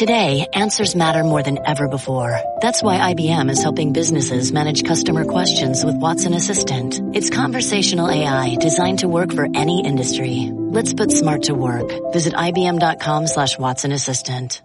Today, answers matter more than ever before. That's why IBM is helping businesses manage customer questions with Watson Assistant. It's conversational AI designed to work for any industry. Let's put smart to work. Visit IBM.com slash Watson Assistant.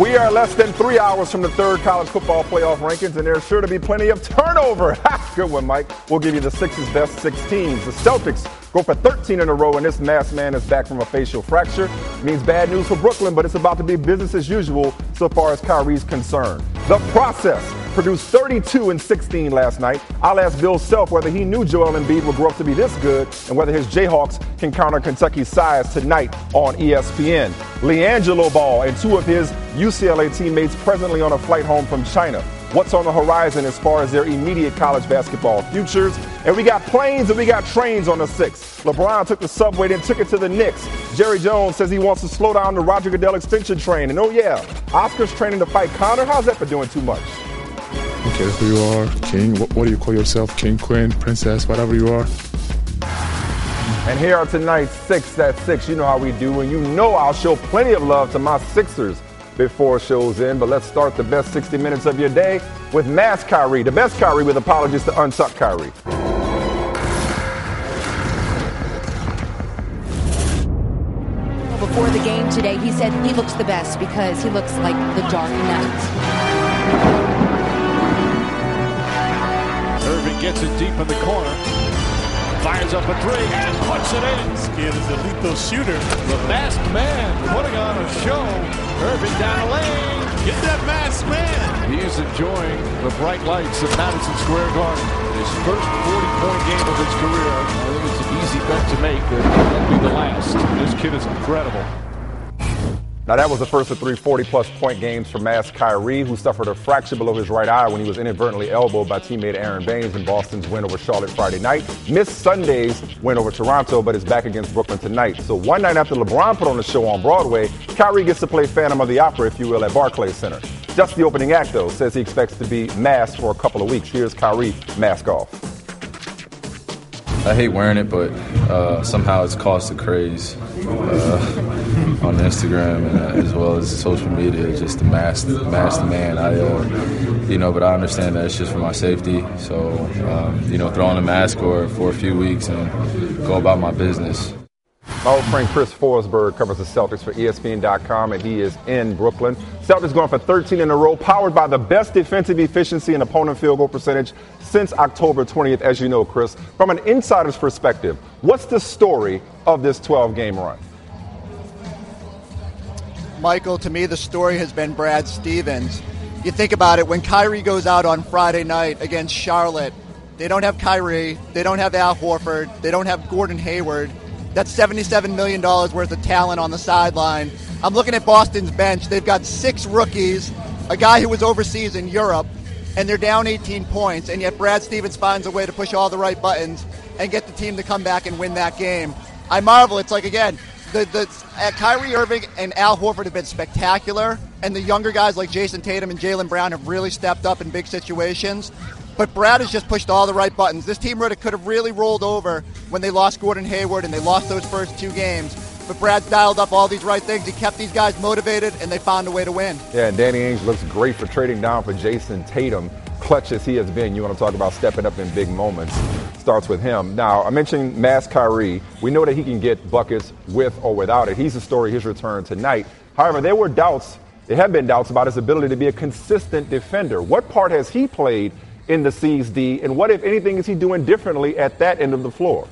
We are less than three hours from the third college football playoff rankings, and there's sure to be plenty of turnover. Good one, Mike. We'll give you the Sixers' best six teams. The Celtics go for 13 in a row, and this masked man is back from a facial fracture. It means bad news for Brooklyn, but it's about to be business as usual so far as Kyrie's concerned. The process produced 32 and 16 last night. I'll ask Bill Self whether he knew Joel Embiid would grow up to be this good and whether his Jayhawks can counter Kentucky's size tonight on ESPN. LiAngelo Ball and two of his UCLA teammates presently on a flight home from China. What's on the horizon as far as their immediate college basketball futures? And we got planes and we got trains on the six. LeBron took the subway, then took it to the Knicks. Jerry Jones says he wants to slow down the Roger Goodell extension train. And oh yeah, Oscar's training to fight Conor. How's that for doing too much? Okay, who you are, king. What, what do you call yourself? King, queen, princess, whatever you are. And here are tonight's six at six. You know how we do, and you know I'll show plenty of love to my Sixers before shows in. But let's start the best 60 minutes of your day with Mass Kyrie, the best Kyrie with apologies to Untuck Kyrie. Before the game today, he said he looks the best because he looks like the Dark Knight. Irving gets it deep in the corner. Fires up a three and puts it in. This kid is a lethal shooter. The masked man putting on a show. Irving down the lane. Get that masked man. He is enjoying the bright lights of Madison Square Garden. His first 40-point game of his career. I think it's an easy bet to make that won't be the last. This kid is incredible. Now, that was the first of three 40 plus point games for Mass Kyrie, who suffered a fracture below his right eye when he was inadvertently elbowed by teammate Aaron Baynes in Boston's win over Charlotte Friday night. Missed Sunday's win over Toronto, but is back against Brooklyn tonight. So, one night after LeBron put on the show on Broadway, Kyrie gets to play Phantom of the Opera, if you will, at Barclays Center. Just the opening act, though, says he expects to be masked for a couple of weeks. Here's Kyrie mask off. I hate wearing it, but uh, somehow it's caused a craze uh, on Instagram and uh, as well as social media. Just the masked, masked man. I, uh, you know, but I understand that it's just for my safety. So, um, you know, throw on a mask or for a few weeks and go about my business. My old friend Chris Forsberg covers the Celtics for ESPN.com, and he is in Brooklyn. Celtics going for 13 in a row, powered by the best defensive efficiency and opponent field goal percentage since October 20th, as you know, Chris. From an insider's perspective, what's the story of this 12 game run? Michael, to me, the story has been Brad Stevens. You think about it, when Kyrie goes out on Friday night against Charlotte, they don't have Kyrie, they don't have Al Horford, they don't have Gordon Hayward. That's $77 million worth of talent on the sideline. I'm looking at Boston's bench. They've got six rookies, a guy who was overseas in Europe, and they're down 18 points, and yet Brad Stevens finds a way to push all the right buttons and get the team to come back and win that game. I marvel. It's like, again, the, the uh, Kyrie Irving and Al Horford have been spectacular, and the younger guys like Jayson Tatum and Jaylen Brown have really stepped up in big situations. But Brad has just pushed all the right buttons. This team could have really rolled over when they lost Gordon Hayward and they lost those first two games. But Brad dialed up all these right things. He kept these guys motivated, and they found a way to win. Yeah, and Danny Ainge looks great for trading down for Jayson Tatum. Clutch as he has been, you want to talk about stepping up in big moments. Starts with him. Now, I mentioned Mass Kyrie. We know that he can get buckets with or without it. He's the story his return tonight. However, there were doubts, there have been doubts about his ability to be a consistent defender. What part has he played in the CSD, and what, if anything, is he doing differently at that end of the floor?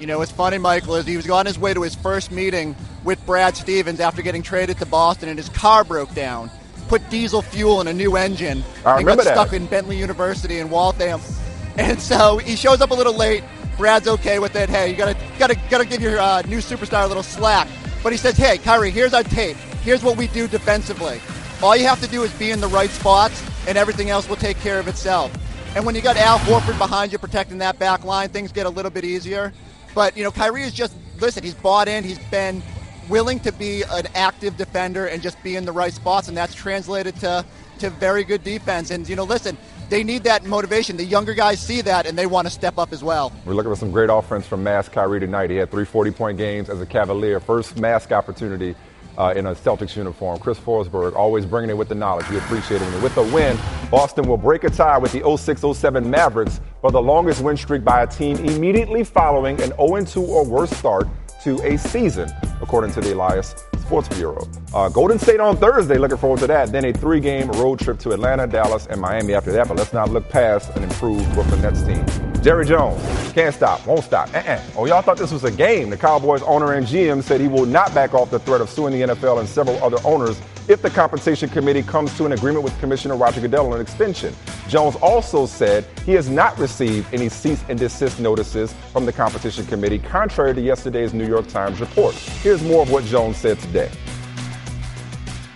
You know, what's funny, Michael, is he was on his way to his first meeting with Brad Stevens after getting traded to Boston, and his car broke down. Put diesel fuel in a new engine, I and got remember stuck that. in Bentley University in Waltham. And so he shows up a little late. Brad's okay with it. Hey, you gotta gotta gotta give your uh, new superstar a little slack. But he says, Hey, Kyrie, here's our tape. Here's what we do defensively. All you have to do is be in the right spots, and everything else will take care of itself. And when you got Al Horford behind you protecting that back line, things get a little bit easier. But you know, Kyrie is just listen. He's bought in. He's been willing to be an active defender and just be in the right spots, and that's translated to to very good defense. And, you know, listen, they need that motivation. The younger guys see that and they want to step up as well. We're looking for some great offense from Mask Kyrie tonight. He had three 40 point games as a Cavalier. First mask opportunity uh, in a Celtics uniform. Chris Forsberg always bringing it with the knowledge. We appreciate it. And with the win, Boston will break a tie with the 06-07 Mavericks for the longest win streak by a team immediately following an 0-2 or worse start to a season, according to the Elias Sports Bureau. Uh, Golden State on Thursday, looking forward to that. Then a three game road trip to Atlanta, Dallas, and Miami after that. But let's not look past an improved Brooklyn Nets team. Jerry Jones, can't stop, won't stop. Uh-uh. Oh, y'all thought this was a game. The Cowboys owner and GM said he will not back off the threat of suing the NFL and several other owners if the compensation committee comes to an agreement with Commissioner Roger Goodell on an extension. Jones also said he has not received any cease and desist notices from the competition committee, contrary to yesterday's New York Times report. Here's more of what Jones said today.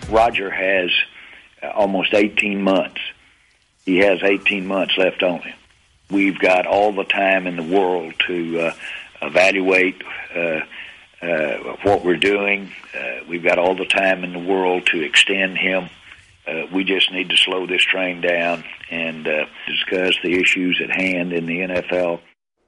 Roger has almost 18 months. He has 18 months left on him. We've got all the time in the world to uh, evaluate uh, uh, what we're doing. Uh, we've got all the time in the world to extend him. Uh, we just need to slow this train down and uh, discuss the issues at hand in the NFL.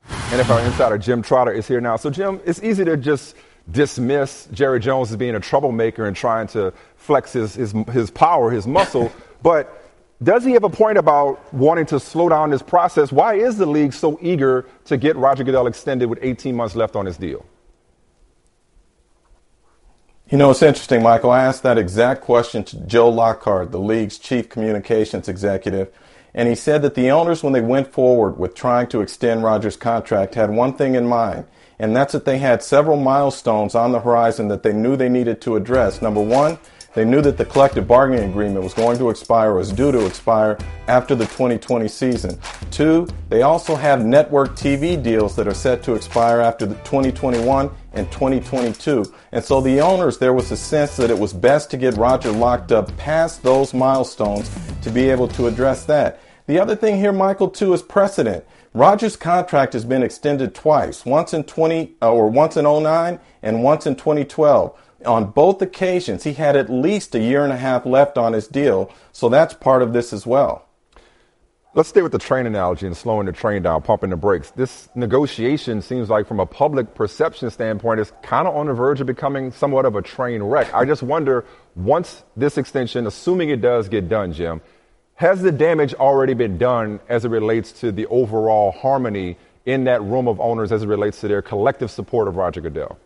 NFL insider Jim Trotter is here now. So, Jim, it's easy to just dismiss Jerry Jones as being a troublemaker and trying to flex his, his, his power, his muscle. but does he have a point about wanting to slow down this process? Why is the league so eager to get Roger Goodell extended with 18 months left on his deal? You know, it's interesting, Michael. I asked that exact question to Joe Lockhart, the league's chief communications executive, and he said that the owners, when they went forward with trying to extend Rogers' contract, had one thing in mind and that's that they had several milestones on the horizon that they knew they needed to address. Number one, they knew that the collective bargaining agreement was going to expire or was due to expire after the 2020 season. Two, they also have network TV deals that are set to expire after the 2021 and 2022. And so the owners, there was a sense that it was best to get Roger locked up past those milestones to be able to address that. The other thing here, Michael, too, is precedent. Rogers' contract has been extended twice, once in 20 uh, or once in 09 and once in 2012. On both occasions, he had at least a year and a half left on his deal, so that's part of this as well. Let's stay with the train analogy and slowing the train down, pumping the brakes. This negotiation seems like, from a public perception standpoint, is kind of on the verge of becoming somewhat of a train wreck. I just wonder, once this extension, assuming it does get done, Jim, has the damage already been done as it relates to the overall harmony in that room of owners as it relates to their collective support of Roger Goodell?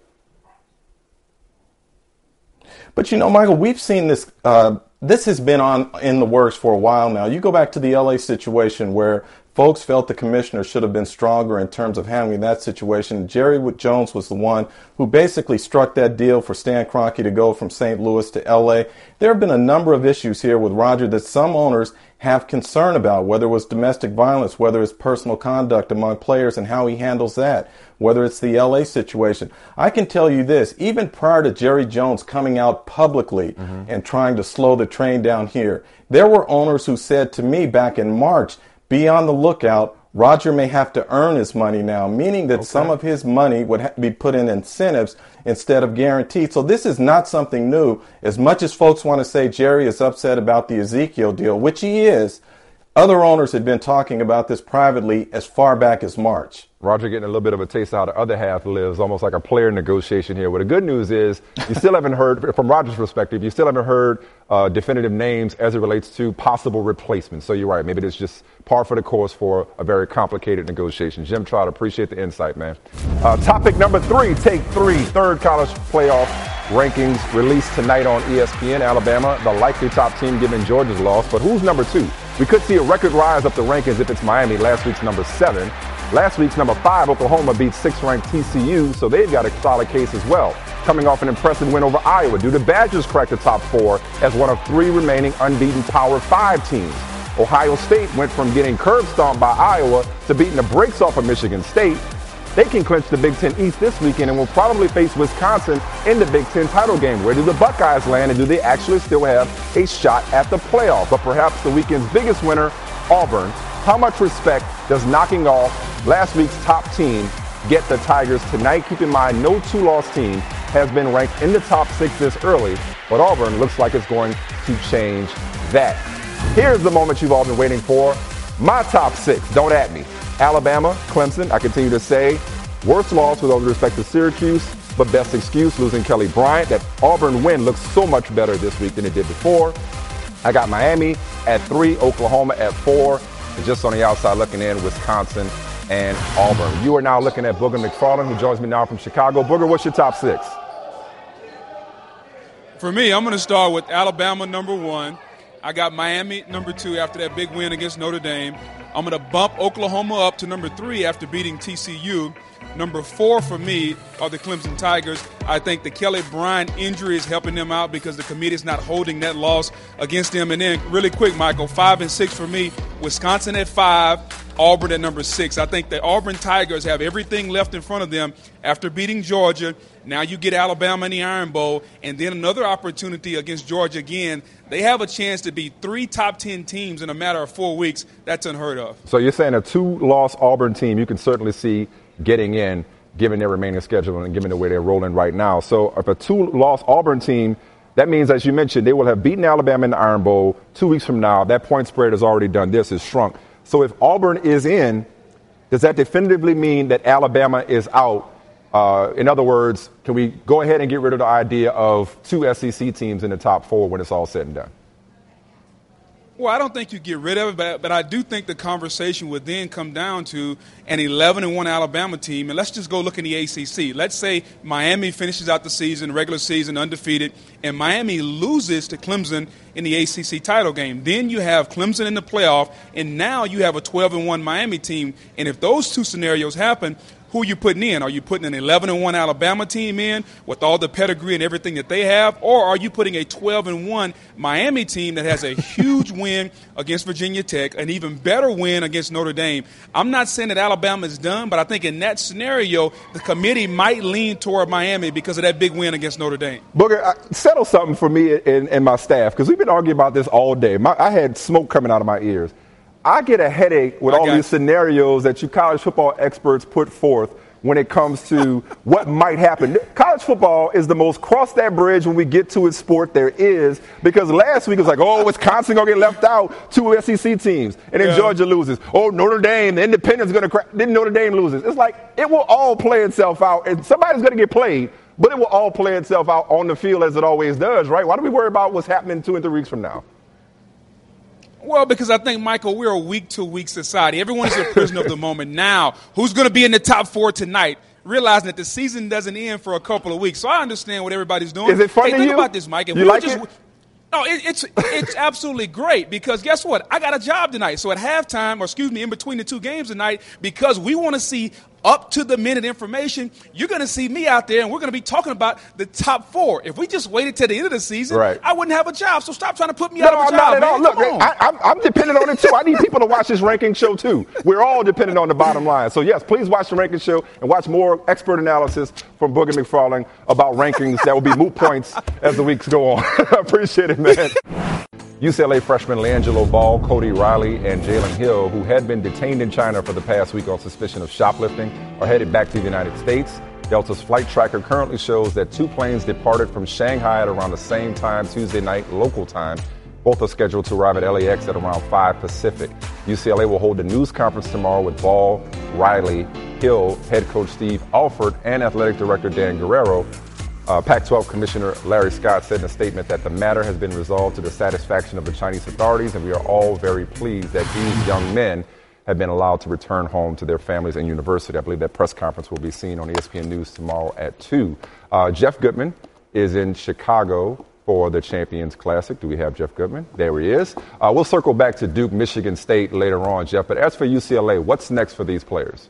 But you know, Michael, we've seen this. Uh, this has been on in the works for a while now. You go back to the LA situation where folks felt the commissioner should have been stronger in terms of handling that situation. Jerry Jones was the one who basically struck that deal for Stan Kroenke to go from St. Louis to LA. There have been a number of issues here with Roger that some owners have concern about, whether it was domestic violence, whether it's personal conduct among players and how he handles that, whether it's the LA situation. I can tell you this, even prior to Jerry Jones coming out publicly mm-hmm. and trying to slow the train down here, there were owners who said to me back in March, be on the lookout. Roger may have to earn his money now, meaning that okay. some of his money would ha- be put in incentives instead of guaranteed. So this is not something new. As much as folks want to say Jerry is upset about the Ezekiel deal, which he is, other owners had been talking about this privately as far back as March. Roger getting a little bit of a taste of how the other half lives, almost like a player negotiation here. Well, the good news is you still haven't heard, from Roger's perspective, you still haven't heard uh, definitive names as it relates to possible replacements. So you're right. Maybe it's just par for the course for a very complicated negotiation. Jim Trout, appreciate the insight, man. Uh, topic number three, take three, third college playoff rankings released tonight on ESPN. Alabama, the likely top team given Georgia's loss. But who's number two? We could see a record rise up the rankings if it's Miami, last week's number seven. Last week's number five, Oklahoma, beat six-ranked TCU, so they've got a solid case as well. Coming off an impressive win over Iowa, do the Badgers crack the top four as one of three remaining unbeaten Power Five teams? Ohio State went from getting curb stomped by Iowa to beating the brakes off of Michigan State. They can clinch the Big Ten East this weekend and will probably face Wisconsin in the Big Ten title game. Where do the Buckeyes land and do they actually still have a shot at the playoff? But perhaps the weekend's biggest winner, Auburn. How much respect does knocking off last week's top team get the Tigers tonight? Keep in mind, no two-loss team has been ranked in the top six this early, but Auburn looks like it's going to change that. Here's the moment you've all been waiting for. My top six. Don't at me. Alabama, Clemson. I continue to say worst loss with all due respect to Syracuse, but best excuse losing Kelly Bryant. That Auburn win looks so much better this week than it did before. I got Miami at three, Oklahoma at four, just on the outside looking in, Wisconsin and Auburn. You are now looking at Booger McFarland, who joins me now from Chicago. Booger, what's your top six? For me, I'm going to start with Alabama number one. I got Miami number two after that big win against Notre Dame. I'm going to bump Oklahoma up to number three after beating TCU. Number four for me are the Clemson Tigers. I think the Kelly Bryant injury is helping them out because the committee is not holding that loss against them. And then, really quick, Michael, five and six for me. Wisconsin at five, Auburn at number six. I think the Auburn Tigers have everything left in front of them after beating Georgia. Now you get Alabama in the Iron Bowl, and then another opportunity against Georgia again. They have a chance to beat three top 10 teams in a matter of four weeks. That's unheard of. So you're saying a two loss Auburn team, you can certainly see getting in given their remaining schedule and given the way they're rolling right now. So if a two loss Auburn team, that means, as you mentioned, they will have beaten Alabama in the Iron Bowl two weeks from now. That point spread has already done this, is shrunk. So if Auburn is in, does that definitively mean that Alabama is out? Uh, in other words, can we go ahead and get rid of the idea of two SEC teams in the top four when it's all said and done? Well, I don't think you get rid of it, but, but I do think the conversation would then come down to an 11 and 1 Alabama team. And let's just go look in the ACC. Let's say Miami finishes out the season, regular season, undefeated, and Miami loses to Clemson in the ACC title game. Then you have Clemson in the playoff, and now you have a 12 and 1 Miami team. And if those two scenarios happen, who you putting in? Are you putting an 11 and 1 Alabama team in with all the pedigree and everything that they have, or are you putting a 12 and 1 Miami team that has a huge win against Virginia Tech, an even better win against Notre Dame? I'm not saying that Alabama is done, but I think in that scenario, the committee might lean toward Miami because of that big win against Notre Dame. Booger, uh, settle something for me and, and my staff because we've been arguing about this all day. My, I had smoke coming out of my ears. I get a headache with I all these you. scenarios that you college football experts put forth when it comes to what might happen. College football is the most cross that bridge when we get to its sport there is because last week it was like, oh, Wisconsin going to get left out, two SEC teams, and then yeah. Georgia loses. Oh, Notre Dame, the Independent's going to crack. Then Notre Dame loses. It's like it will all play itself out, and somebody's going to get played, but it will all play itself out on the field as it always does, right? Why do we worry about what's happening two and three weeks from now? Well, because I think, Michael, we're a week to week society. Everyone is a prisoner of the moment now. Who's going to be in the top four tonight? Realizing that the season doesn't end for a couple of weeks. So I understand what everybody's doing. Is it funny hey, think you? about this, Mike. If you we like just, it? No, it, it's it's absolutely great because guess what? I got a job tonight. So at halftime, or excuse me, in between the two games tonight, because we want to see up to the minute information, you're going to see me out there and we're going to be talking about the top four. If we just waited till the end of the season, right. I wouldn't have a job. So stop trying to put me no, out of a job. Man. Look, I, am dependent on it too. I need people to watch this ranking show too. We're all dependent on the bottom line. So, yes, please watch the ranking show and watch more expert analysis from Booger McFarland about rankings that will be moot points as the weeks go on. I appreciate it, man. UCLA freshman LiAngelo Ball, Cody Riley, and Jalen Hill, who had been detained in China for the past week on suspicion of shoplifting, are headed back to the United States. Delta's flight tracker currently shows that two planes departed from Shanghai at around the same time Tuesday night local time. Both are scheduled to arrive at LAX at around 5 Pacific. UCLA will hold a news conference tomorrow with Ball, Riley, Hill, head coach Steve Alford, and athletic director Dan Guerrero uh, Pac 12 Commissioner Larry Scott said in a statement that the matter has been resolved to the satisfaction of the Chinese authorities, and we are all very pleased that these young men have been allowed to return home to their families and university. I believe that press conference will be seen on ESPN News tomorrow at 2. Uh, Jeff Goodman is in Chicago for the Champions Classic. Do we have Jeff Goodman? There he is. Uh, we'll circle back to Duke, Michigan State later on, Jeff. But as for UCLA, what's next for these players?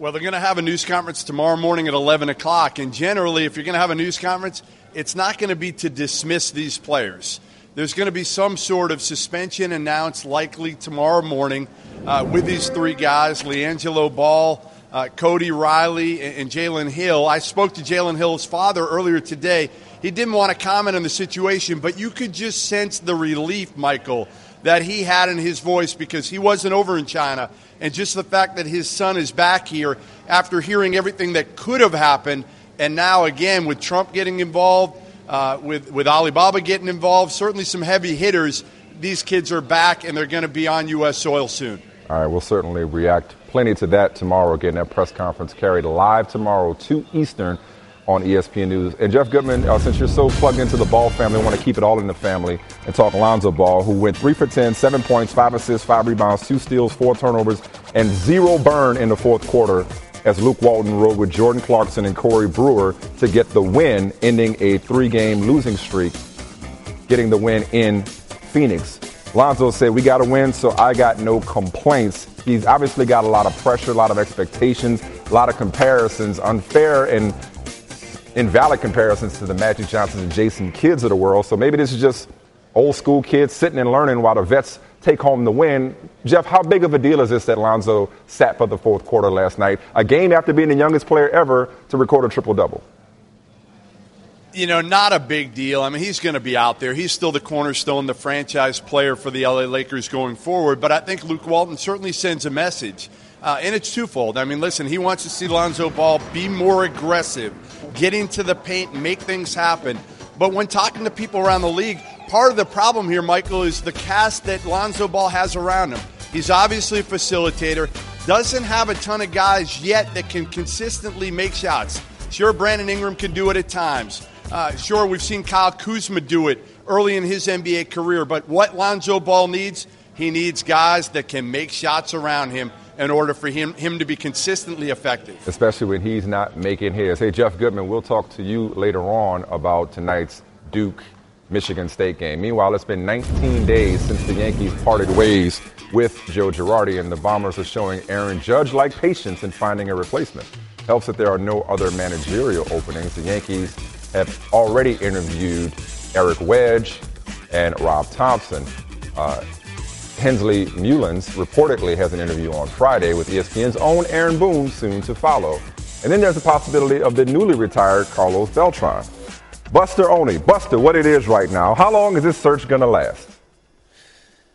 Well, they're going to have a news conference tomorrow morning at 11 o'clock. And generally, if you're going to have a news conference, it's not going to be to dismiss these players. There's going to be some sort of suspension announced likely tomorrow morning uh, with these three guys LiAngelo Ball, uh, Cody Riley, and, and Jalen Hill. I spoke to Jalen Hill's father earlier today. He didn't want to comment on the situation, but you could just sense the relief, Michael, that he had in his voice because he wasn't over in China and just the fact that his son is back here after hearing everything that could have happened, and now again with Trump getting involved, uh, with with Alibaba getting involved, certainly some heavy hitters. These kids are back and they're going to be on U.S. soil soon. All right, we'll certainly react plenty to that tomorrow. Getting that press conference carried live tomorrow, 2 Eastern on ESPN News. And Jeff Goodman, uh, since you're so plugged into the Ball family, I want to keep it all in the family and talk Lonzo Ball, who went 3 for 10, 7 points, 5 assists, 5 rebounds, 2 steals, 4 turnovers, and 0 burn in the fourth quarter as Luke Walton rode with Jordan Clarkson and Corey Brewer to get the win, ending a three game losing streak, getting the win in Phoenix. Lonzo said, We got to win, so I got no complaints. He's obviously got a lot of pressure, a lot of expectations, a lot of comparisons, unfair and invalid comparisons to the Magic Johnsons and Jason Kidds of the world. So maybe this is just old school kids sitting and learning while the vets take home the win. Jeff, how big of a deal is this that Lonzo sat for the fourth quarter last night? A game after being the youngest player ever to record a triple double. You know, not a big deal. I mean, he's going to be out there. He's still the cornerstone, the franchise player for the LA Lakers going forward. But I think Luke Walton certainly sends a message. Uh, and it's twofold. I mean, listen, he wants to see Lonzo Ball be more aggressive, get into the paint, make things happen. But when talking to people around the league, part of the problem here, Michael, is the cast that Lonzo Ball has around him. He's obviously a facilitator, doesn't have a ton of guys yet that can consistently make shots. Sure, Brandon Ingram can do it at times. Uh, sure, we've seen Kyle Kuzma do it early in his NBA career, but what Lonzo Ball needs, he needs guys that can make shots around him in order for him, him to be consistently effective. Especially when he's not making his. Hey, Jeff Goodman, we'll talk to you later on about tonight's Duke Michigan State game. Meanwhile, it's been 19 days since the Yankees parted ways with Joe Girardi, and the Bombers are showing Aaron Judge like patience in finding a replacement. Helps that there are no other managerial openings. The Yankees have already interviewed Eric Wedge and Rob Thompson. Uh, Hensley Meulens reportedly has an interview on Friday with ESPN's own Aaron Boone soon to follow. And then there's the possibility of the newly retired Carlos Beltran. Buster Olney, Buster, what it is right now. How long is this search going to last?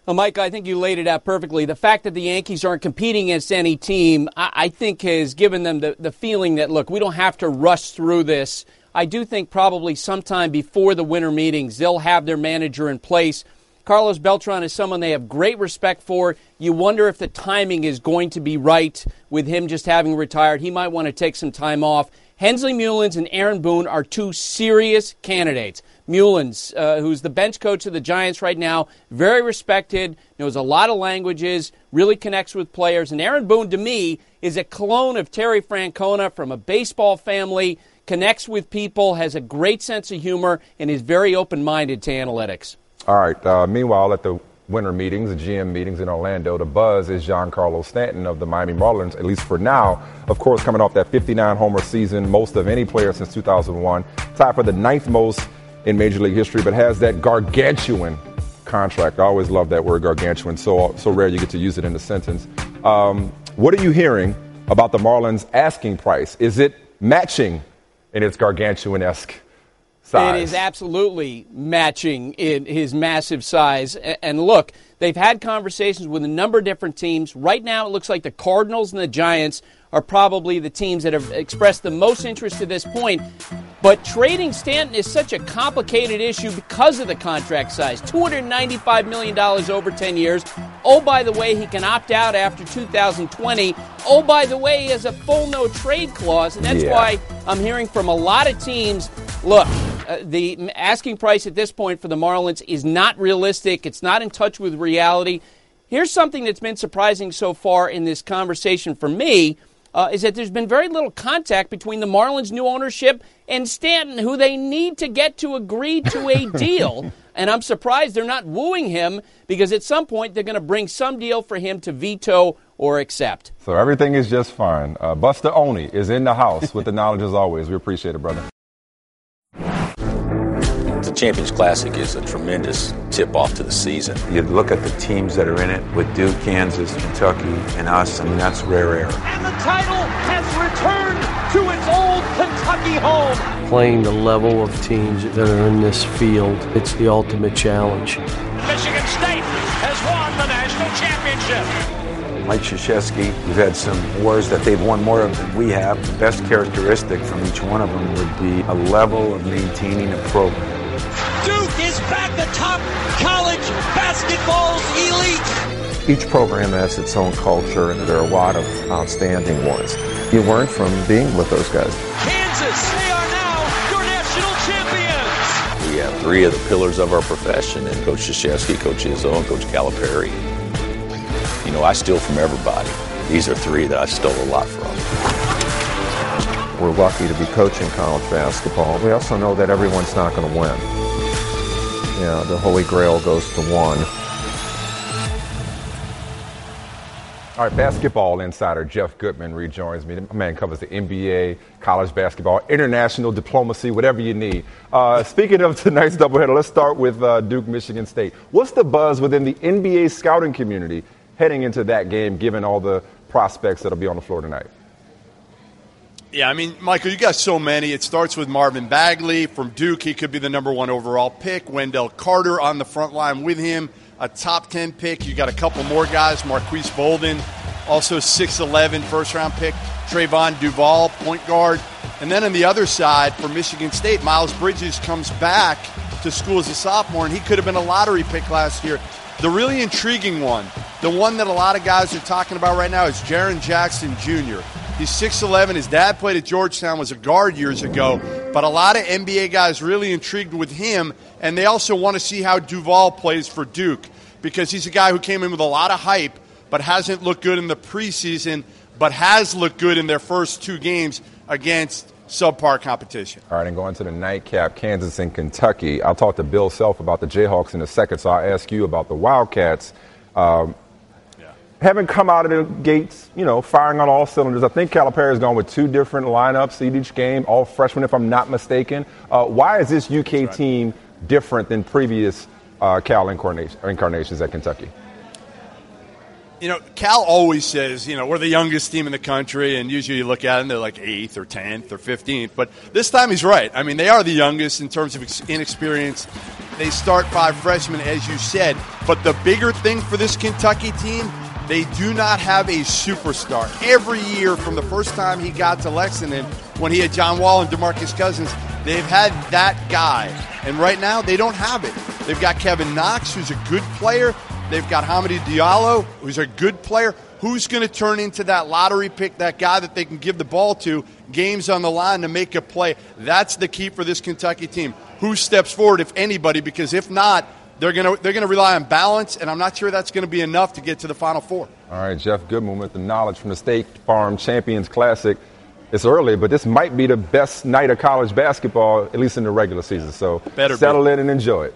Well, Mike, I think you laid it out perfectly. The fact that the Yankees aren't competing against any team, I, I think, has given them the, the feeling that, look, we don't have to rush through this. I do think probably sometime before the winter meetings, they'll have their manager in place. Carlos Beltran is someone they have great respect for. You wonder if the timing is going to be right with him just having retired. He might want to take some time off. Hensley Meulens and Aaron Boone are two serious candidates. Meulens, uh, who's the bench coach of the Giants right now, very respected, knows a lot of languages, really connects with players. And Aaron Boone, to me, is a clone of Terry Francona from a baseball family, connects with people, has a great sense of humor, and is very open minded to analytics. All right. Uh, meanwhile, at the winter meetings, the GM meetings in Orlando, the buzz is Giancarlo Stanton of the Miami Marlins, at least for now. Of course, coming off that 59 homer season, most of any player since 2001, tied for the ninth most in Major League history, but has that gargantuan contract. I always love that word gargantuan. So so rare you get to use it in a sentence. Um, what are you hearing about the Marlins' asking price? Is it matching in its gargantuan esque? Size. It is absolutely matching in his massive size. And look, they've had conversations with a number of different teams. Right now, it looks like the Cardinals and the Giants are probably the teams that have expressed the most interest to this point. But trading Stanton is such a complicated issue because of the contract size $295 million over 10 years. Oh, by the way, he can opt out after 2020. Oh, by the way, he has a full no trade clause. And that's yeah. why I'm hearing from a lot of teams look, uh, the asking price at this point for the Marlins is not realistic, it's not in touch with reality. Here's something that's been surprising so far in this conversation for me uh, is that there's been very little contact between the Marlins' new ownership and Stanton, who they need to get to agree to a deal. and I'm surprised they're not wooing him because at some point they're going to bring some deal for him to veto or accept. So everything is just fine. Uh, Buster Olney is in the house with the knowledge as always. We appreciate it, brother. Champions Classic is a tremendous tip off to the season. You look at the teams that are in it with Duke, Kansas, Kentucky, and us, I mean, that's rare air. And the title has returned to its old Kentucky home. Playing the level of teams that are in this field, it's the ultimate challenge. Michigan State has won the national championship. Mike Krzyzewski, we've had some wars that they've won more of than we have. The best characteristic from each one of them would be a level of maintaining a program is the top college basketball's elite. Each program has its own culture, and there are a lot of outstanding ones. You learn from being with those guys. Kansas, they are now your national champions. We have three of the pillars of our profession, and Coach Krzyzewski, Coach Izzo, and Coach Calipari. You know, I steal from everybody. These are three that I stole a lot from. We're lucky to be coaching college basketball. We also know that everyone's not going to win. Yeah, the Holy Grail goes to one. All right, basketball insider Jeff Goodman rejoins me. The man covers the NBA, college basketball, international diplomacy, whatever you need. Uh, speaking of tonight's doubleheader, let's start with uh, Duke, Michigan State. What's the buzz within the NBA scouting community heading into that game, given all the prospects that'll be on the floor tonight? Yeah, I mean, Michael, you got so many. It starts with Marvin Bagley from Duke. He could be the number one overall pick. Wendell Carter on the front line with him, a top 10 pick. You got a couple more guys. Marques Bolden, also 6'11 first round pick. Trevon Duval, point guard. And then on the other side for Michigan State, Miles Bridges comes back to school as a sophomore, and he could have been a lottery pick last year. The really intriguing one, the one that a lot of guys are talking about right now, is Jaren Jackson Jr. He's 6'11. His dad played at Georgetown, was a guard years ago. But a lot of NBA guys really intrigued with him, and they also want to see how Duval plays for Duke because he's a guy who came in with a lot of hype, but hasn't looked good in the preseason, but has looked good in their first two games against subpar competition. All right, and going to the nightcap, Kansas and Kentucky. I'll talk to Bill Self about the Jayhawks in a second, so I'll ask you about the Wildcats. Um, haven't come out of the gates, you know, firing on all cylinders. I think Calipari has gone with two different lineups in each game, all freshmen, if I'm not mistaken. Uh, why is this UK right. team different than previous uh, Cal incarnation, incarnations at Kentucky? You know, Cal always says, you know, we're the youngest team in the country, and usually you look at them, they're like eighth or tenth or fifteenth. But this time he's right. I mean, they are the youngest in terms of inexperience. They start five freshmen, as you said. But the bigger thing for this Kentucky team they do not have a superstar. Every year from the first time he got to Lexington, when he had John Wall and DeMarcus Cousins, they've had that guy. And right now, they don't have it. They've got Kevin Knox, who's a good player. They've got Hamidou Diallo, who's a good player. Who's going to turn into that lottery pick, that guy that they can give the ball to, games on the line to make a play? That's the key for this Kentucky team. Who steps forward, if anybody? Because if not, they're going to they're going to rely on balance, and I'm not sure that's going to be enough to get to the Final Four. All right, Jeff Goodman with the knowledge from the State Farm Champions Classic. It's early, but this might be the best night of college basketball, at least in the regular season. So Better settle be. in and enjoy it.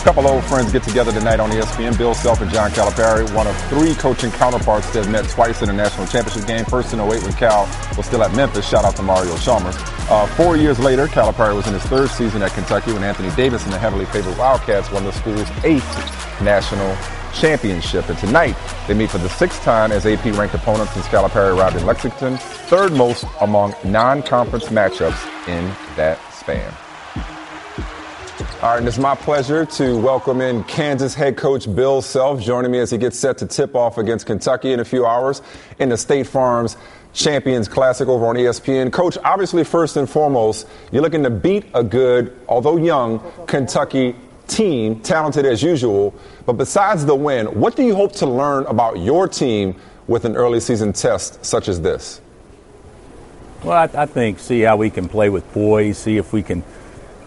A couple old friends get together tonight on ESPN. Bill Self and John Calipari, one of three coaching counterparts that met twice in a national championship game. First in 08 when Cal was still at Memphis. Shout out to Mario Chalmers. Uh, four years later, Calipari was in his third season at Kentucky when Anthony Davis and the heavily favored Wildcats won the school's eighth national championship. And tonight, they meet for the sixth time as AP ranked opponents since Calipari arrived in Lexington, third most among non-conference matchups in that span. All right, and it's my pleasure to welcome in Kansas head coach Bill Self, joining me as he gets set to tip off against Kentucky in a few hours in the State Farms Champions Classic over on ESPN. Coach, obviously, first and foremost, you're looking to beat a good, although young, Kentucky team, talented as usual. But besides the win, what do you hope to learn about your team with an early season test such as this? Well, I, I think see how we can play with poise, see if we can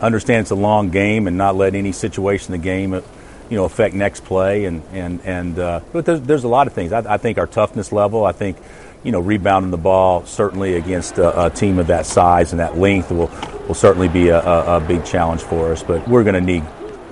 understand it's a long game and not let any situation in the game, you know, affect next play. And and and uh, but there's, there's a lot of things. I, I, think our toughness level. I think, you know, rebounding the ball certainly against a, a team of that size and that length will will certainly be a, a, a big challenge for us. But we're going to need,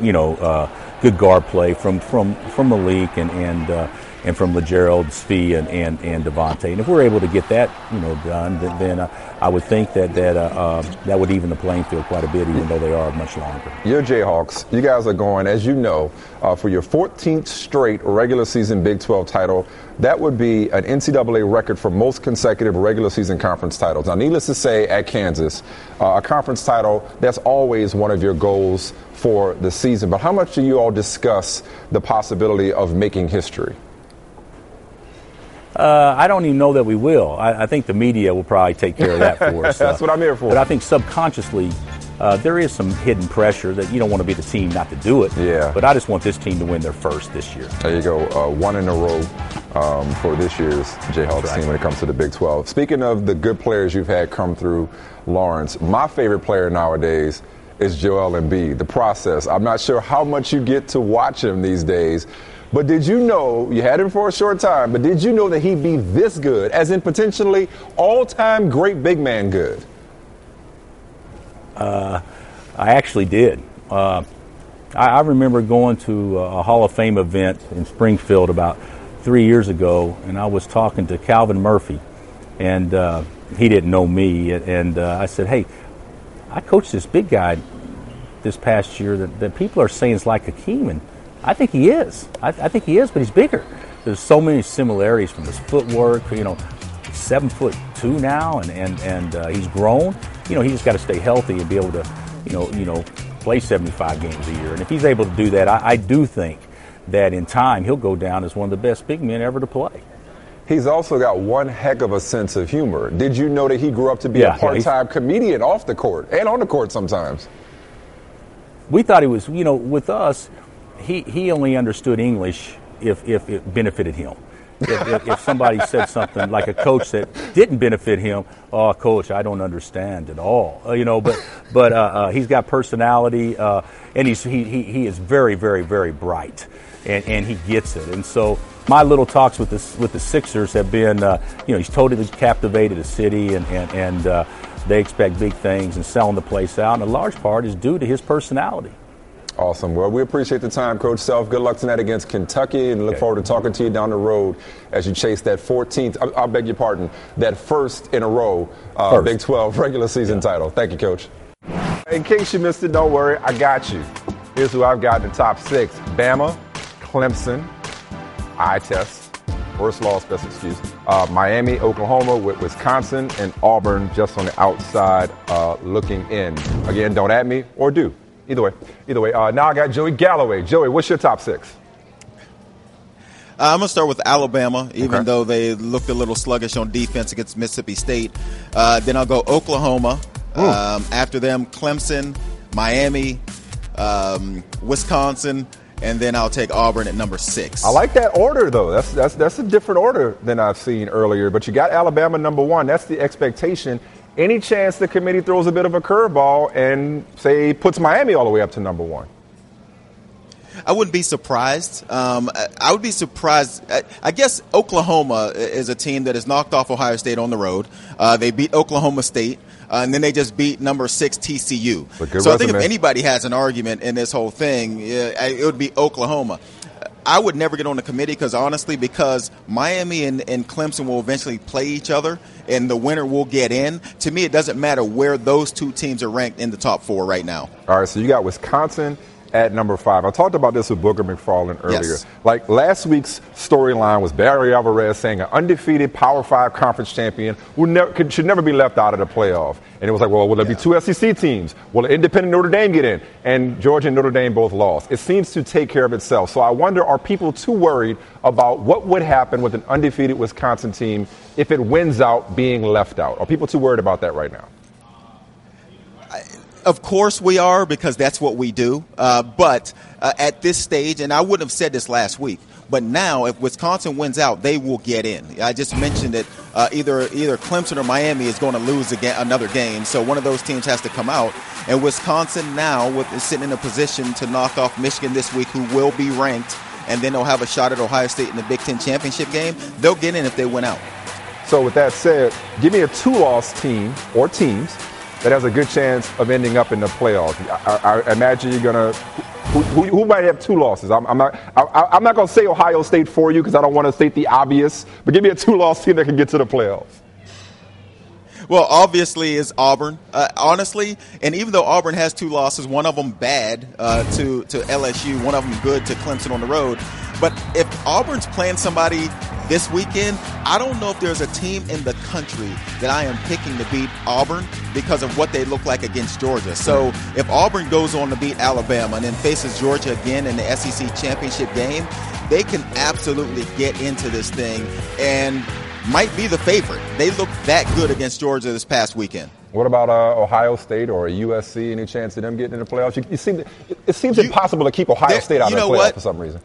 you know, uh, good guard play from from from Malik and and. Uh, and from Lagerald, Svi, and, and, and Devontae. And if we're able to get that, you know, done, then, then uh, I would think that that uh, uh, that would even the playing field quite a bit, even though they are much longer. Your Jayhawks, you guys are going, as you know, uh, for your 14th straight regular season Big 12 title. That would be an NCAA record for most consecutive regular season conference titles. Now, needless to say, at Kansas, uh, a conference title, that's always one of your goals for the season. But how much do you all discuss the possibility of making history? Uh, I don't even know that we will. I, I, think the media will probably take care of that for us. That's uh, what I'm here for. But I think subconsciously, uh, there is some hidden pressure that you don't want to be the team not to do it. Yeah. But I just want this team to win their first this year. There you go. Uh, one in a row um, for this year's Jayhawks right. team when it comes to the Big 12. Speaking of the good players you've had come through, Lawrence, my favorite player nowadays is Joel Embiid. The process. I'm not sure how much you get to watch him these days. But did you know, you had him for a short time, but did you know that he'd be this good, as in potentially all time great big man good? Uh, I actually did. Uh, I, I, remember going to a Hall of Fame event in Springfield about three years ago, and I was talking to Calvin Murphy, and uh, he didn't know me. And uh, I said, Hey, I coached this big guy this past year that, that people are saying is like Hakeem. And I think he is. I, I, think he is, but he's bigger. There's so many similarities from his footwork. You know, seven foot two now, and and and uh, he's grown. You know, he just got to stay healthy and be able to, you know, you know, play 75 games a year. And if he's able to do that, I, I do think that in time he'll go down as one of the best big men ever to play. He's also got one heck of a sense of humor. Did you know that he grew up to be yeah, a part-time yeah, comedian off the court and on the court sometimes? We thought he was, you know, with us, he, he only understood English if, if it benefited him. if, if, if, somebody said something like a coach that didn't benefit him, oh, coach, I don't understand at all. Uh, you know, but but uh, uh, he's got personality, uh, and he's he, he, he is very very very bright, and, and he gets it. And so my little talks with the with the Sixers have been, uh, you know, he's totally captivated the city, and and, and uh, they expect big things and selling the place out. And a large part is due to his personality. Awesome. Well, we appreciate the time, Coach Self. Good luck tonight against Kentucky, and look okay. forward to talking to you down the road as you chase that 14th. I, I beg your pardon, that first in a row uh, Big 12 regular season yeah. title. Thank you, Coach. In case you missed it, don't worry, I got you. Here's who I've got in the top six: Bama, Clemson, I test, worst loss, best excuse. Uh, Miami, Oklahoma, with Wisconsin, and Auburn just on the outside uh, looking in. Again, don't at me or do. Either way, either way. Uh, now I got Joey Galloway. Joey, what's your top six? Uh, I'm going to start with Alabama, even okay. though they looked a little sluggish on defense against Mississippi State. Uh, then I'll go Oklahoma. Um, after them, Clemson, Miami, um, Wisconsin, and then I'll take Auburn at number six. I like that order, though. That's that's that's a different order than I've seen earlier. But you got Alabama number one. That's the expectation any chance the committee throws a bit of a curveball and say puts Miami all the way up to number one? I wouldn't be surprised. Um, I would be surprised. I guess Oklahoma is a team that has knocked off Ohio State on the road. Uh, they beat Oklahoma State. Uh, and then they just beat number six TCU. So resume. I think if anybody has an argument in this whole thing, it would be Oklahoma. I would never get on the committee because honestly, because Miami and, and Clemson will eventually play each other, and the winner will get in. To me, it doesn't matter where those two teams are ranked in the top four right now. All right, so you got Wisconsin at number five. I talked about this with Booger McFarland earlier. Yes. Like last week's storyline was Barry Alvarez saying an undefeated Power Five conference champion never, could, should never be left out of the playoff. And it was like, well, will there yeah. be two SEC teams? Will independent Notre Dame get in? And Georgia and Notre Dame both lost. It seems to take care of itself. So I wonder, are people too worried about what would happen with an undefeated Wisconsin team if it wins out being left out? Are people too worried about that right now? Of course we are because that's what we do. Uh, but uh, at this stage, and I wouldn't have said this last week, but now if Wisconsin wins out, they will get in. I just mentioned that uh, either either Clemson or Miami is going to lose again, another game, so one of those teams has to come out. And Wisconsin now with, is sitting in a position to knock off Michigan this week, who will be ranked, and then they'll have a shot at Ohio State in the Big Ten championship game. They'll get in if they win out. So with that said, give me a two-loss team or teams that has a good chance of ending up in the playoffs. I, I imagine you're gonna. Who, who, who, might have two losses? I'm, I'm not. I, am not to say Ohio State for you because I don't want to state the obvious. But give me a two-loss team that can get to the playoffs. Well, obviously is Auburn. Uh, honestly, and even though Auburn has two losses, one of them bad uh, to to LSU, one of them good to Clemson on the road. But if Auburn's playing somebody this weekend, I don't know if there's a team in the country that I am picking to beat Auburn because of what they look like against Georgia. So if Auburn goes on to beat Alabama and then faces Georgia again in the SEC championship game, they can absolutely get into this thing and might be the favorite. They look that good against Georgia this past weekend. What about uh, Ohio State or USC? Any chance of them getting in the playoffs? You, you seem it, it seems you, impossible to keep Ohio State out of the playoffs what? for some reason.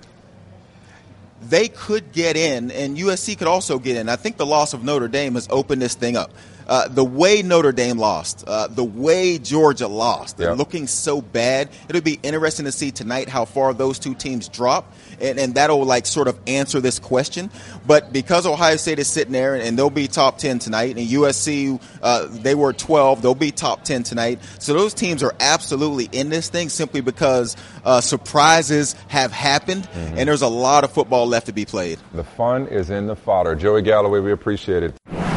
They could get in, and USC could also get in. I think the loss of Notre Dame has opened this thing up. Uh, the way Notre Dame lost, uh, the way Georgia lost, they're yep. looking so bad. It'll be interesting to see tonight how far those two teams drop and, and that'll like sort of answer this question. But because Ohio State is sitting there and they'll be top 10 tonight, and USC, uh, they were 12, they'll be top 10 tonight. So those teams are absolutely in this thing simply because uh, surprises have happened, mm-hmm. and there's a lot of football left to be played. The fun is in the fodder. Joey Galloway, we appreciate it.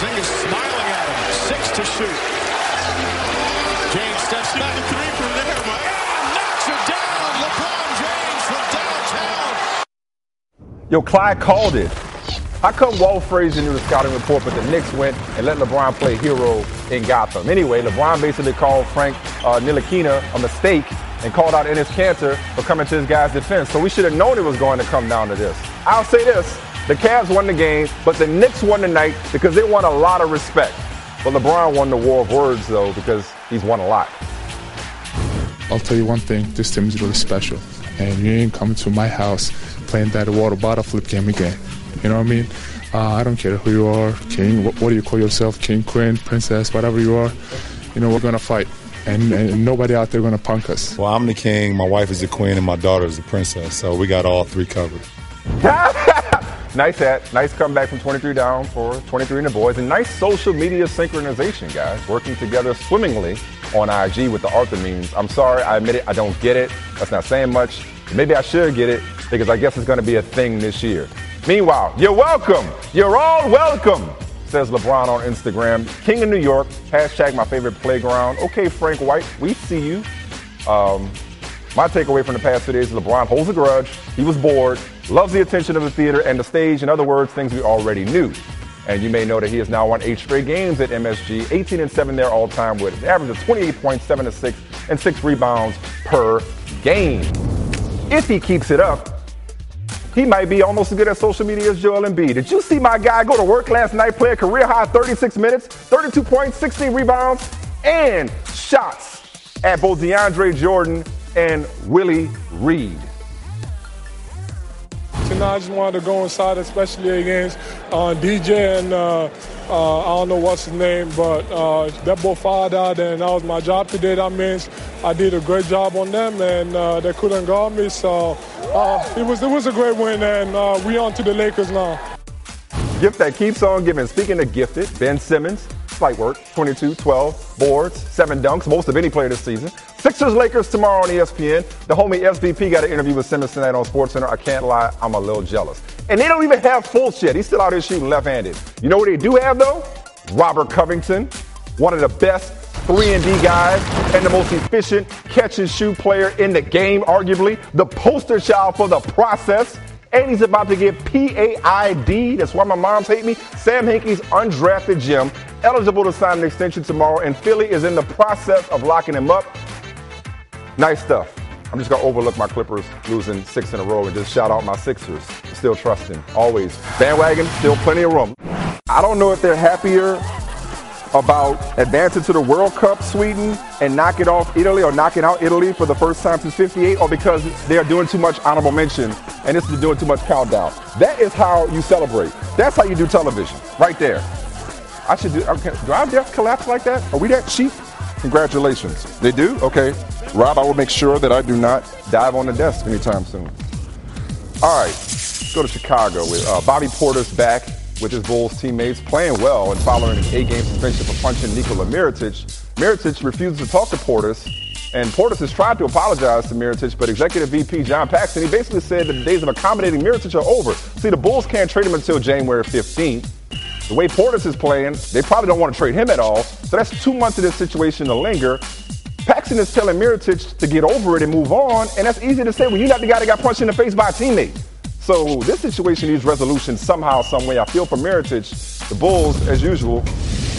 Porzingis smiling at him. Six to shoot. James steps back. The three from there. And knocks it down. LeBron James from downtown. Yo, Clyde called it. How come Walt Frazier knew the scouting report, but the Knicks went and let LeBron play hero in Gotham? Anyway, LeBron basically called Frank uh, Ntilikina a mistake and called out Enes Kanter for coming to his guy's defense. So we should have known it was going to come down to this. I'll say this. The Cavs won the game, but the Knicks won the night because they won a lot of respect. But LeBron won the war of words, though, because he's won a lot. I'll tell you one thing this team is really special. And you ain't coming to my house playing that water bottle flip game again. You know what I mean? Uh, I don't care who you are, king, what, what, do you call yourself, king, queen, princess, whatever you are. You know, we're going to fight. And, and, nobody out there going to punk us. Well, I'm the king, my wife is the queen, and my daughter is the princess. So we got all three covered. Nice hat. Nice comeback from 23 down for 23 in the boys. And nice social media synchronization, guys. Working together swimmingly on IG with the Arthur memes. I'm sorry, I admit it, I don't get it. That's not saying much. Maybe I should get it because I guess it's going to be a thing this year. Meanwhile, you're welcome. You're all welcome, says LeBron on Instagram. King of New York. Hashtag my favorite playground. Okay, Frank White, we see you. Um, my takeaway from the past two days is LeBron holds a grudge. He was bored loves the attention of the theater and the stage. In other words, things we already knew. And you may know that he has now won eight straight games at MSG, 18 and 7 there all time with an average of 28 points, 7 to 6, and 6 rebounds per game. If he keeps it up, he might be almost as good at social media as Joel Embiid. Did you see my guy go to work last night, play a career high 36 minutes, 32 points, 16 rebounds, and shots at both DeAndre Jordan and Willie Reed? And I just wanted to go inside, especially against uh, DJ and uh, uh, I don't know what's his name, but uh, that both fired out, and that was my job today. That means I did a great job on them, and uh, they couldn't guard me. So uh, it was it was a great win, and we on to the Lakers now. Gift that keeps on giving. Speaking of gifted, Ben Simmons Slight work 22, 12 boards, seven dunks, most of any player this season. Sixers Lakers tomorrow on ESPN. The homie SVP got an interview with Simmons tonight on SportsCenter. I can't lie, I'm a little jealous. And they don't even have Fultz yet. He's still out here shooting left-handed. You know what they do have though? Robert Covington, one of the best 3 and D guys and the most efficient catch and shoot player in the game, arguably the poster child for the process. And he's about to get PAID. That's why my moms hate me. Sam Hinkie's undrafted gem eligible to sign an extension tomorrow, and Philly is in the process of locking him up. Nice stuff. I'm just going to overlook my Clippers losing six in a row and just shout out my Sixers. Still trusting. Always. Bandwagon, still plenty of room. I don't know if they're happier about advancing to the World Cup, Sweden, and knocking off Italy or knocking out Italy for the first time since 58, or because they are doing too much honorable mention and this is doing too much countdown. That is how you celebrate. That's how you do television, right there. I should do. Okay, do our desk collapse like that? Are we that cheap? Congratulations. They do? Okay. Rob, I will make sure that I do not dive on the desk anytime soon. All right. Let's go to Chicago with uh, Bobby Portis back with his Bulls teammates playing well and following an eight-game suspension for punching Nikola Mirotic. Mirotic refuses to talk to Portis, and Portis has tried to apologize to Mirotic, but Executive VP John Paxson, he basically said that the days of accommodating Mirotic are over. See, the Bulls can't trade him until January 15th. The way Portis is playing, they probably don't want to trade him at all. So that's two months of this situation to linger. Paxson is telling Mirotic to get over it and move on, and that's easy to say when you're not the guy that got punched in the face by a teammate. So this situation needs resolution somehow, some way. I feel for Mirotic, the Bulls, as usual,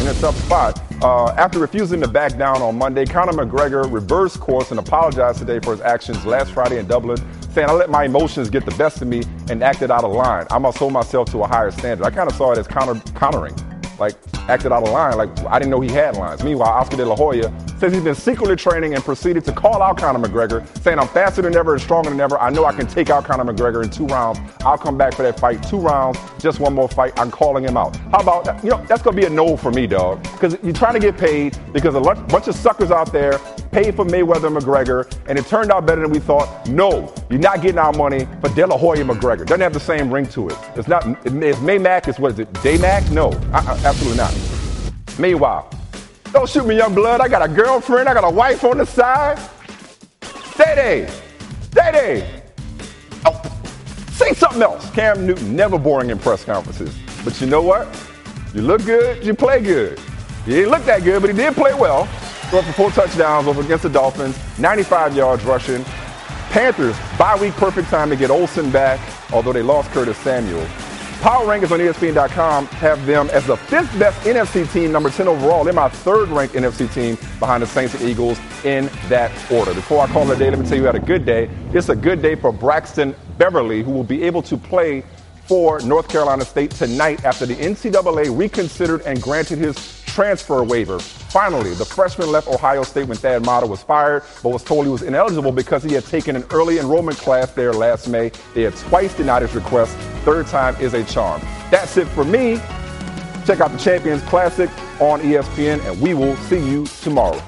in a tough spot. Uh, after refusing to back down on Monday, Conor McGregor reversed course and apologized today for his actions last Friday in Dublin, saying, I let my emotions get the best of me and acted out of line. I must hold myself to a higher standard. I kind of saw it as counter- countering like acted out of line. Like I didn't know he had lines. Meanwhile, Oscar De La Hoya says he's been secretly training and proceeded to call out Conor McGregor, saying I'm faster than ever and stronger than ever. I know I can take out Conor McGregor in two rounds. I'll come back for that fight. Two rounds, just one more fight. I'm calling him out. How about that? You know, that's gonna be a no for me, dog. Because you're trying to get paid because a bunch of suckers out there paid for Mayweather and McGregor, and it turned out better than we thought. No, you're not getting our money for De La Hoya McGregor. Doesn't have the same ring to it. It's not. It's Maymack. It's what is it? Daymac? No, absolutely not. Meanwhile, don't shoot me, young blood. I got a girlfriend. I got a wife on the side. Stay there. Oh, say something else. Cam Newton, never boring in press conferences. But you know what? You look good, you play good. He didn't look that good, but he did play well. For four touchdowns over against the Dolphins, 95 yards rushing. Panthers, bye week perfect time to get Olsen back, although they lost Curtis Samuel. Power rankings on ESPN.com have them as the fifth best NFC team, number 10 overall. They're my third ranked NFC team behind the Saints and Eagles in that order. Before I call it a day, let me tell you, you had a good day. It's a good day for Braxton Beverly, who will be able to play for North Carolina State tonight after the NCAA reconsidered and granted his transfer waiver. Finally, the freshman left Ohio State when Thad Matta was fired, but was told he was ineligible because he had taken an early enrollment class there last May. They had twice denied his request. Third time is a charm. That's it for me. Check out the Champions Classic on ESPN, and we will see you tomorrow.